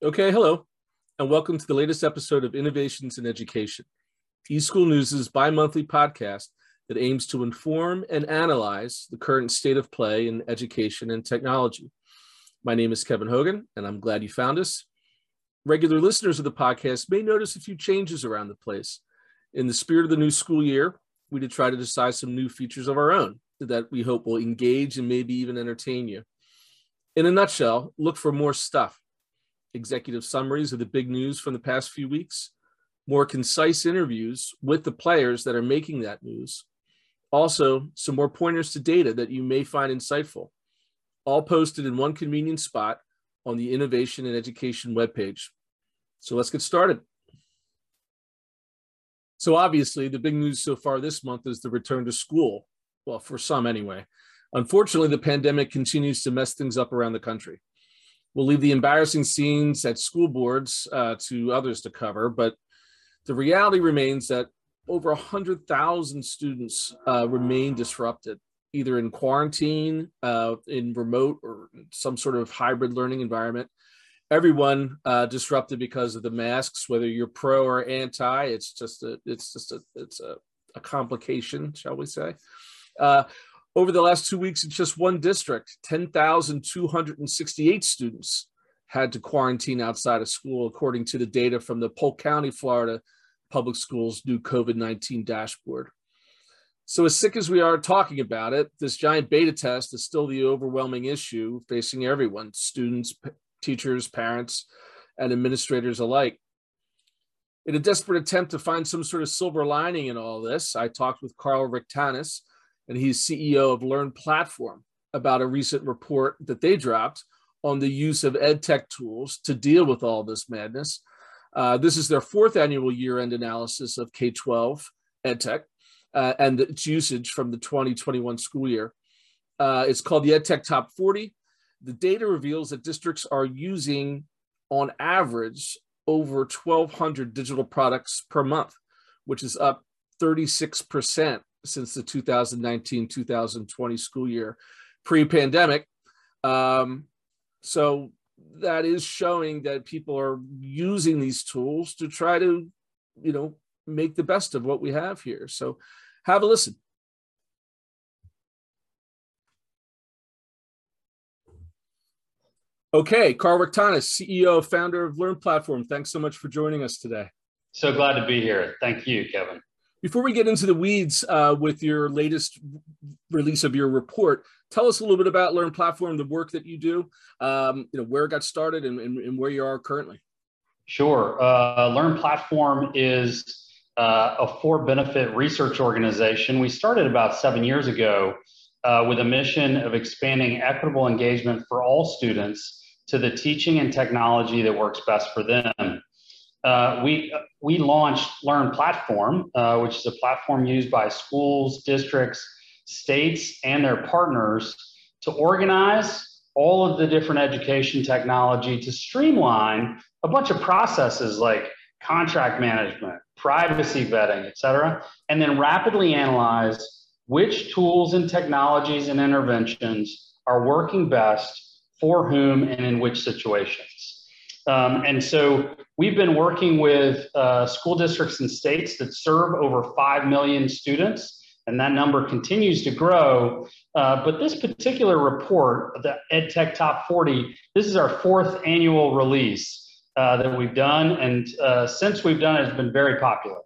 Okay, hello, and welcome to the latest episode of Innovations in Education, eSchool News' bi monthly podcast that aims to inform and analyze the current state of play in education and technology. My name is Kevin Hogan, and I'm glad you found us. Regular listeners of the podcast may notice a few changes around the place. In the spirit of the new school year, we did try to decide some new features of our own that we hope will engage and maybe even entertain you. In a nutshell, look for more stuff executive summaries of the big news from the past few weeks, more concise interviews with the players that are making that news. Also, some more pointers to data that you may find insightful, all posted in one convenient spot on the Innovation and Education webpage. So let's get started. So, obviously, the big news so far this month is the return to school. Well, for some anyway. Unfortunately, the pandemic continues to mess things up around the country. We'll leave the embarrassing scenes at school boards uh, to others to cover, but the reality remains that over 100,000 students uh, remain disrupted, either in quarantine, uh, in remote, or some sort of hybrid learning environment. Everyone uh, disrupted because of the masks, whether you're pro or anti. It's just a, it's just a, it's a, a complication, shall we say? Over the last two weeks, in just one district, 10,268 students had to quarantine outside of school, according to the data from the Polk County, Florida Public Schools' new COVID 19 dashboard. So, as sick as we are talking about it, this giant beta test is still the overwhelming issue facing everyone students, p- teachers, parents, and administrators alike. In a desperate attempt to find some sort of silver lining in all this, I talked with Karl Rectanus, and he's CEO of Learn Platform, about a recent report that they dropped on the use of ed tech tools to deal with all this madness. Uh, this is their fourth annual year end analysis of K 12 ed tech uh, and its usage from the 2021 school year. Uh, it's called the EdTech Top 40. The data reveals that districts are using, on average, over 1,200 digital products per month, which is up 36% since the 2019 2020 school year pre pandemic. Um, so that is showing that people are using these tools to try to, you know, make the best of what we have here. So have a listen. Okay, Karl Rectanus, CEO, founder of Learn Platform. Thanks so much for joining us today. So glad to be here. Thank you, Kevin. Before we get into the weeds uh, with your latest release of your report, tell us a little bit about Learn Platform, the work that you do, um, you know, where it got started and, and, and where you are currently. Sure. Uh, Learn Platform is uh, a for benefit research organization. We started about seven years ago uh, with a mission of expanding equitable engagement for all students to the teaching and technology that works best for them. Uh, we we launched Learn Platform, uh, which is a platform used by schools, districts, states, and their partners to organize all of the different education technology to streamline a bunch of processes like contract management, privacy vetting, et cetera, and then rapidly analyze which tools and technologies and interventions are working best for whom and in which situations. Um, and so we've been working with uh, school districts and states that serve over 5 million students, and that number continues to grow. Uh, but this particular report, the EdTech Top 40, this is our fourth annual release uh, that we've done. And uh, since we've done it, it's been very popular.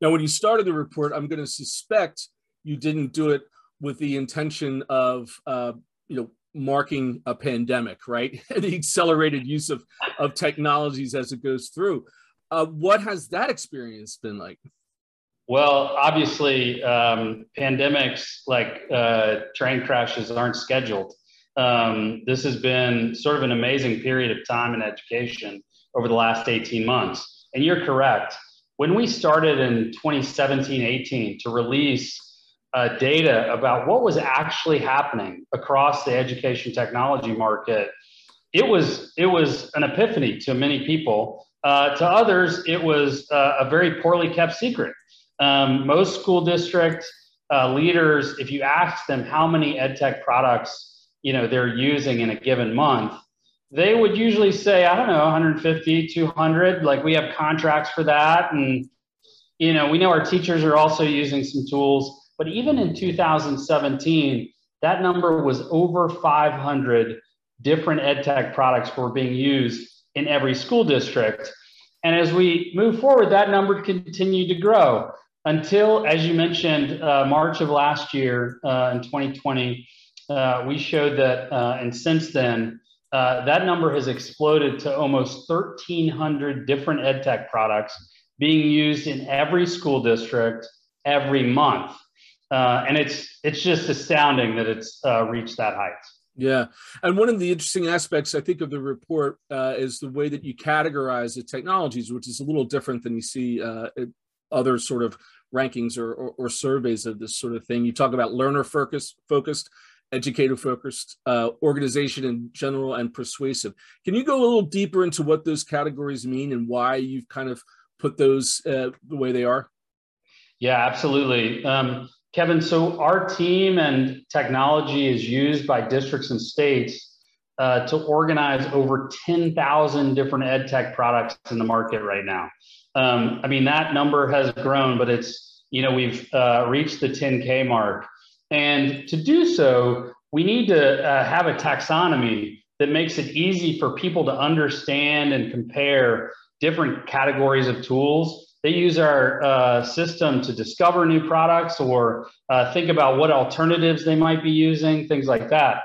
Now, when you started the report, I'm going to suspect you didn't do it with the intention of, uh, you know, marking a pandemic, right? the accelerated use of, of technologies as it goes through. Uh, what has that experience been like? Well, obviously, um, pandemics like uh, train crashes aren't scheduled. Um, this has been sort of an amazing period of time in education over the last 18 months. And you're correct. When we started in 2017 18 to release uh, data about what was actually happening across the education technology market, it was it was an epiphany to many people. Uh, to others, it was uh, a very poorly kept secret. Um, most school district uh, leaders, if you ask them how many ed tech products you know they're using in a given month, they would usually say, I don't know, 150, 200. Like we have contracts for that. And, you know, we know our teachers are also using some tools. But even in 2017, that number was over 500 different EdTech products were being used in every school district. And as we move forward, that number continued to grow until, as you mentioned, uh, March of last year uh, in 2020, uh, we showed that, uh, and since then, uh, that number has exploded to almost 1,300 different EdTech products being used in every school district every month. Uh, and it's it's just astounding that it's reached that height. Yeah, and one of the interesting aspects I think of the report uh, is the way that you categorize the technologies, which is a little different than you see uh, other sort of rankings or, or, or, surveys of this sort of thing. You talk about learner focused, focused, educator focused, uh, organization in general, and persuasive. Can you go a little deeper into what those categories mean and why you've kind of put those uh, the way they are? Yeah, absolutely. Um, Kevin, so our team and technology is used by districts and states uh, to organize over 10,000 different ed tech products in the market right now. Um, I mean, that number has grown, but it's, you know, we've uh, reached the 10K mark. And to do so, we need to uh, have a taxonomy that makes it easy for people to understand and compare different categories of tools they use our uh, system to discover new products or uh, think about what alternatives they might be using, things like that.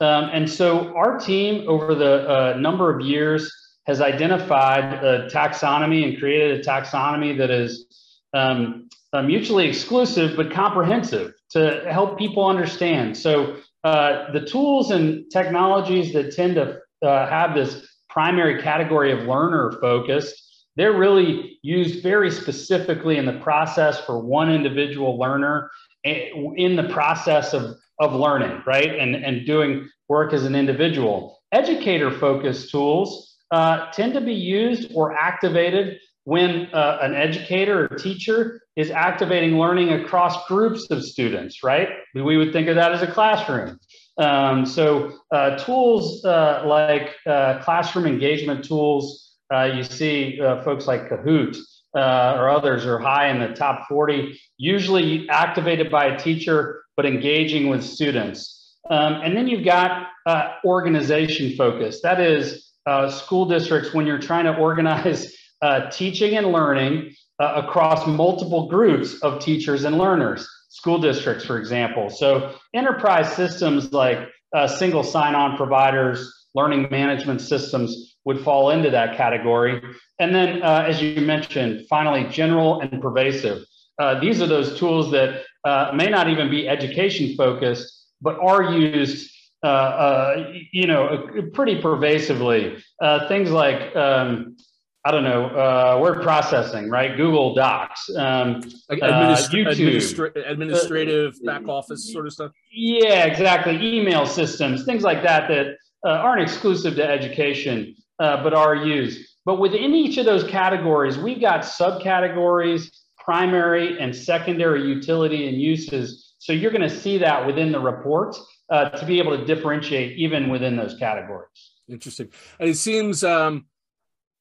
Um, and so our team over the uh, number of years has identified a taxonomy and created a taxonomy that is um, uh, mutually exclusive but comprehensive to help people understand. So uh, the tools and technologies that tend to uh, have this primary category of learner focused they're really used very specifically in the process for one individual learner eh, in the process of, of learning, right? And, and doing work as an individual. Educator focused tools uh, tend to be used or activated when uh, an educator or teacher is activating learning across groups of students, right? We would think of that as a classroom. Um, so uh, tools uh, like uh, classroom engagement tools, uh, you see uh, folks like Kahoot uh, or others are high in the top 40, usually activated by a teacher, but engaging with students. Um, and then you've got uh, organization focus. That is uh, school districts when you're trying to organize uh, teaching and learning across multiple groups of teachers and learners. School districts, for example. So enterprise systems like single sign-on providers, learning management systems would fall into that category. And then, uh, as you mentioned, finally, general and pervasive. Uh, these are those tools that uh, may not even be education focused, but are used, uh, uh, you know, pretty pervasively. Uh, things like, um, I don't know, word processing, right? Google Docs, um, administra- YouTube, administra- administrative back office sort of stuff. Yeah, exactly. Email systems, things like that that aren't exclusive to education uh, but are used. But within each of those categories, we've got subcategories, primary and secondary utility and uses. So you're going to see that within the report uh, to be able to differentiate even within those categories. Interesting. And it seems um,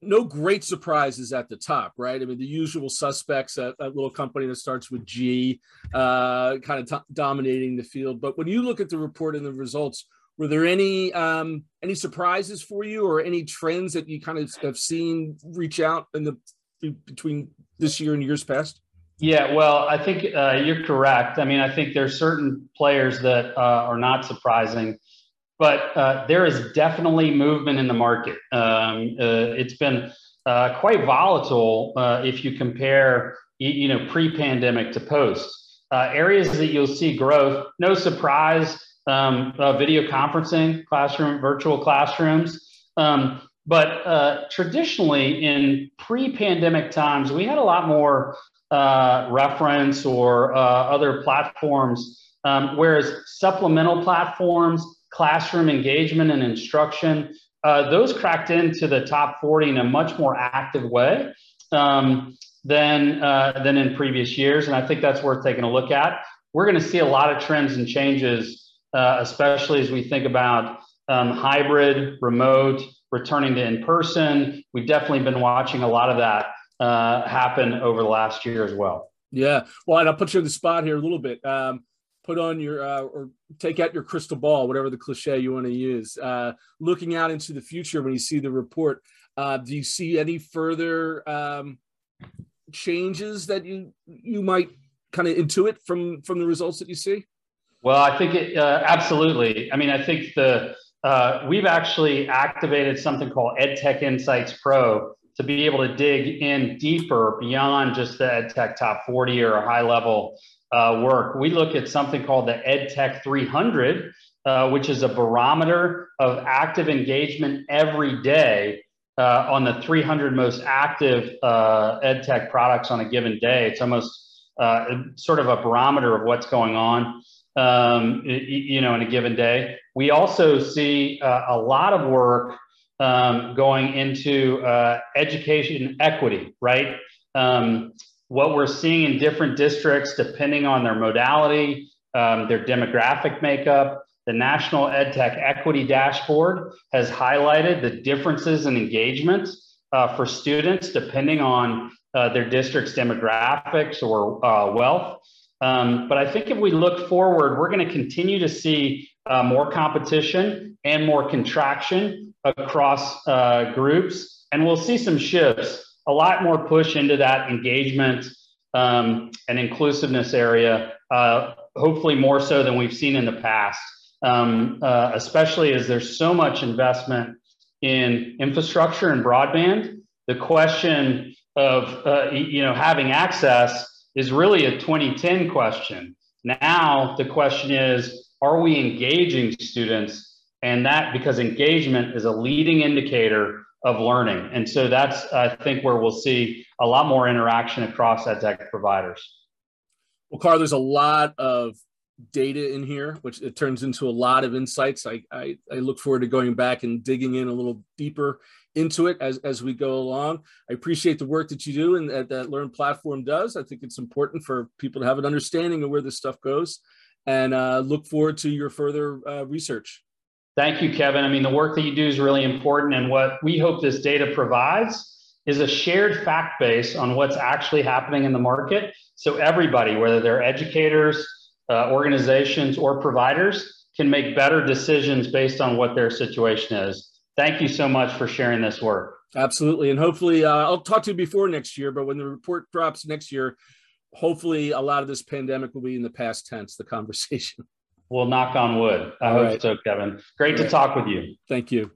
no great surprises at the top, right? I mean, the usual suspects, a, a little company that starts with G, uh, kind of dominating the field. But when you look at the report and the results, were there any um, any surprises for you or any trends that you kind of have seen reach out in the between this year and years past? Yeah, well, I think uh, you're correct. I mean, I think there's certain players that uh, are not surprising, but uh, there is definitely movement in the market. Um, uh, it's been uh, quite volatile uh, if you compare, you know, pre-pandemic to post. areas that you'll see growth, no surprise um, uh, video conferencing, classroom, virtual classrooms. Um, but uh, traditionally, in pre pandemic times, we had a lot more uh, reference or uh, other platforms, um, whereas supplemental platforms, classroom engagement and instruction, uh, those cracked into the top 40 in a much more active way um, than, uh, than in previous years. And I think that's worth taking a look at. We're going to see a lot of trends and changes uh, especially as we think about um, hybrid, remote, returning to in person. We've definitely been watching a lot of that uh, happen over the last year as well. Yeah. Well, and I'll put you on the spot here a little bit. Um, put on your uh, or take out your crystal ball, whatever the cliche you want to use. Uh, looking out into the future when you see the report, uh, do you see any further um, changes that you you might kind of intuit from from the results that you see? Well, I think it uh, absolutely. I mean, I think the uh, we've actually activated something called EdTech Insights Pro to be able to dig in deeper beyond just the EdTech Top 40 or high level uh, work. We look at something called the EdTech 300, uh, which is a barometer of active engagement every day uh, on the 300 most active uh, EdTech products on a given day. It's almost uh, sort of a barometer of what's going on um, you know, in a given day. We also see uh, a lot of work um, going into uh, education equity, right? Um, what we're seeing in different districts, depending on their modality, um, their demographic makeup, the National EdTech Equity Dashboard has highlighted the differences in engagement uh, for students depending on uh, their district's demographics or uh, wealth. Um, but I think if we look forward, we're going to continue to see uh, more competition and more contraction across uh, groups. And we'll see some shifts, a lot more push into that engagement um, and inclusiveness area, uh, hopefully more so than we've seen in the past, um, uh, especially as there's so much investment in infrastructure and broadband. The question of uh, you know having access is really a 2010 question. Now the question is, are we engaging students? And that because engagement is a leading indicator of learning. And so that's, I think, where we'll see a lot more interaction across EdTech providers. Well, Karl, there's a lot of data in here, which it turns into a lot of insights. I, I, I look forward to going back and digging in a little deeper into it as, as we go along. I appreciate the work that you do and that, that Learn platform does. I think it's important for people to have an understanding of where this stuff goes and uh, look forward to your further uh, research. Thank you, Kevin. I mean, the work that you do is really important. And what we hope this data provides is a shared fact base on what's actually happening in the market. So everybody, whether they're educators, uh, organizations, or providers, can make better decisions based on what their situation is thank you so much for sharing this work. Absolutely. And hopefully, uh, I'll talk to you before next year, but when the report drops next year, hopefully a lot of this pandemic will be in the past tense, the conversation. We'll knock on wood. I All hope right. so, Kevin. Great to talk with you. Thank you.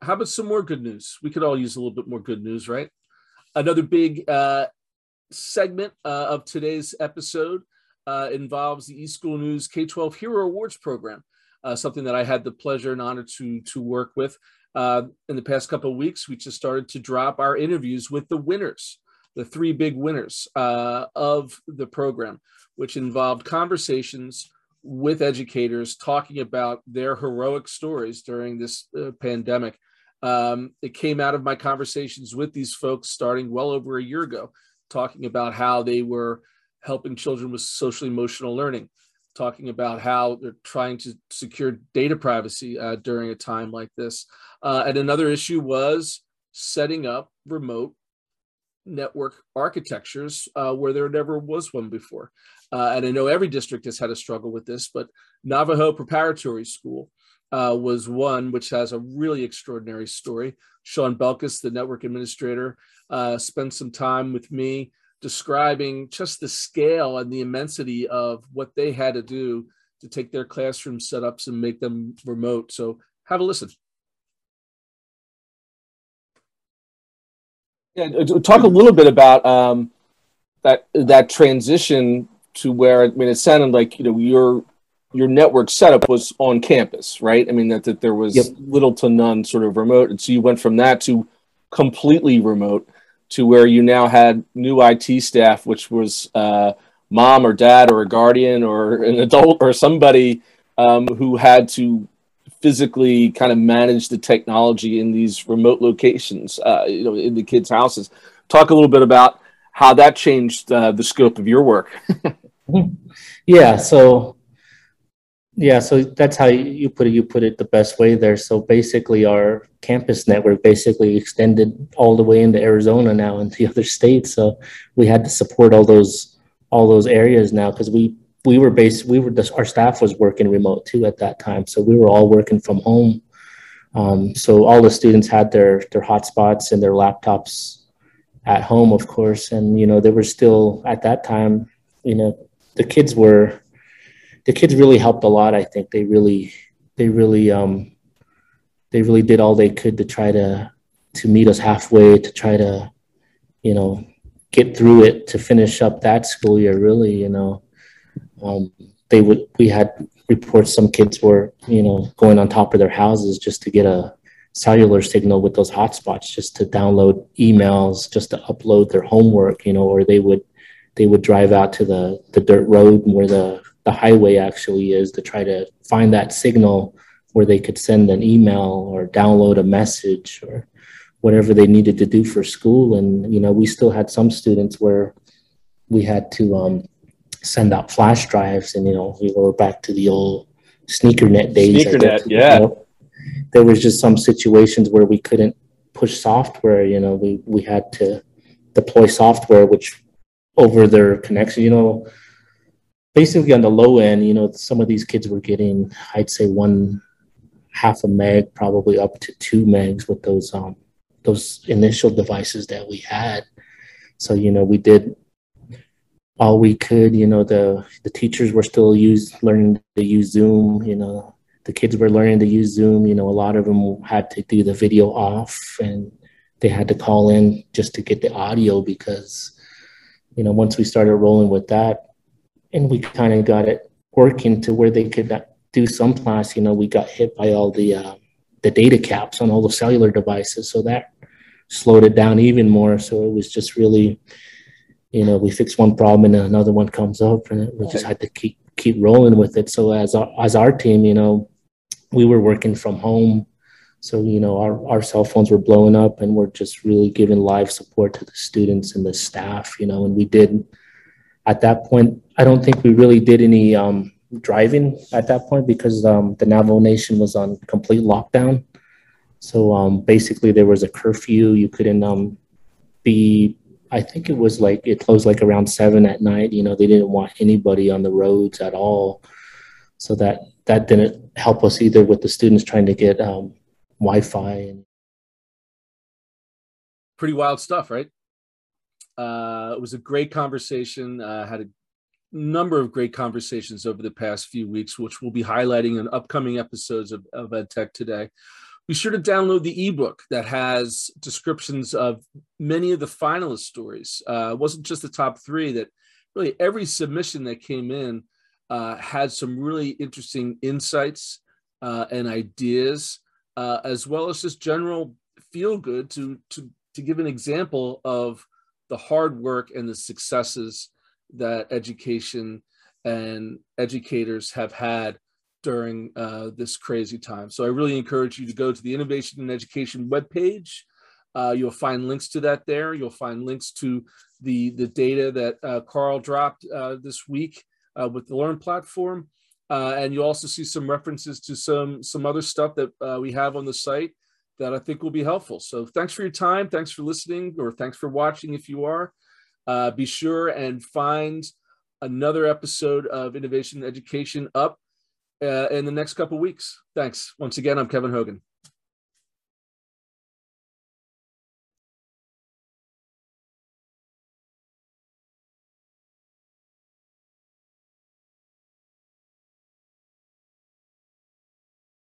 How about some more good news? We could all use a little bit more good news, right? Another big uh, segment uh, of today's episode uh, involves the eSchool News K 12 Hero Awards program uh, something that I had the pleasure and honor to to work with. Uh, in the past couple of weeks, we just started to drop our interviews with the winners, the three big winners uh, of the program, which involved conversations with educators talking about their heroic stories during this uh, pandemic. Um, it came out of my conversations with these folks starting well over a year ago, talking about how they were helping children with social emotional learning, talking about how they're trying to secure data privacy uh, during a time like this. Uh, and another issue was setting up remote network architectures uh, where there never was one before. Uh, and I know every district has had a struggle with this, but Navajo Preparatory School uh, was one which has a really extraordinary story. Sean Belkis, the network administrator, uh, spent some time with me describing just the scale and the immensity of what they had to do to take their classroom setups and make them remote. So have a listen. Yeah, talk a little bit about um, that that transition to where I mean it sounded like you know your your network setup was on campus, right? I mean that that there was yep. little to none sort of remote, and so you went from that to completely remote to where you now had new IT staff, which was uh, mom or dad or a guardian or an adult or somebody um, who had to physically kind of manage the technology in these remote locations, uh, you know, in the kids' houses. Talk a little bit about how that changed uh, the scope of your work. yeah, so Yeah, so that's how you put it. You put it the best way there. So basically, our campus network basically extended all the way into Arizona now and the other states. So we had to support all those all those areas now because we we were based. We were our staff was working remote too at that time. So we were all working from home. Um, so all the students had their their hotspots and their laptops at home, of course. And you know, they were still at that time. You know, the kids were the kids really helped a lot. I think they really, they really, um, they really did all they could to try to to meet us halfway to try to, you know, get through it to finish up that school year. Really, you know, um, they would. We had reports some kids were, you know, going on top of their houses just to get a cellular signal with those hotspots, just to download emails, just to upload their homework, you know, or they would they would drive out to the the dirt road where the the highway actually is to try to find that signal where they could send an email or download a message or whatever they needed to do for school. And, you know, we still had some students where we had to um, send out flash drives and, you know, we were back to the old sneakernet days. Sneakernet, yeah. You know, there was just some situations where we couldn't push software, you know, we, we had to deploy software, which over their connection, you know, basically on the low end, you know, some of these kids were getting, I'd say one half a meg, probably up to two megs with those um those initial devices that we had. So you know, we did all we could. You know, the the teachers were still use learning to use Zoom. You know, the kids were learning to use Zoom. You know, a lot of them had to do the video off and they had to call in just to get the audio because you know once we started rolling with that and we kind of got it working to where they could do some class. You know, we got hit by all the uh, the data caps on all the cellular devices, so that slowed it down even more. So it was just really, you know, we fix one problem and another one comes up, and we just had to keep keep rolling with it. So as our, as our team, you know, we were working from home. So, you know, our, our cell phones were blowing up and we're just really giving live support to the students and the staff, you know, and we did at that point, I don't think we really did any um, driving at that point because um, the Navajo Nation was on complete lockdown. So um, basically, there was a curfew. You couldn't um, be. I think it was like it closed like around seven at night. You know, they didn't want anybody on the roads at all. So that that didn't help us either with the students trying to get um, Wi-Fi and. Pretty wild stuff, right? Uh, it was a great conversation. Uh, had a number of great conversations over the past few weeks, which we'll be highlighting in upcoming episodes of, of EdTech today. Be sure to download the ebook that has descriptions of many of the finalist stories. Uh, it wasn't just the top three, that really every submission that came in uh, had some really interesting insights uh, and ideas, uh, as well as just general feel good to, to, to give an example of the hard work and the successes that education and educators have had during uh, this crazy time. So I really encourage you to go to the Innovation in Education webpage. Uh, you'll find links to that there. You'll find links to the, the data that uh, Karl dropped uh, this week uh, with the Learn platform. Uh, and you'll also see some references to some, some other stuff that we have on the site that I think will be helpful. So thanks for your time. Thanks for listening, or thanks for watching if you are. Uh, be sure and find another episode of Innovation Education up uh, in the next couple weeks. Thanks. Once again, I'm Kevin Hogan.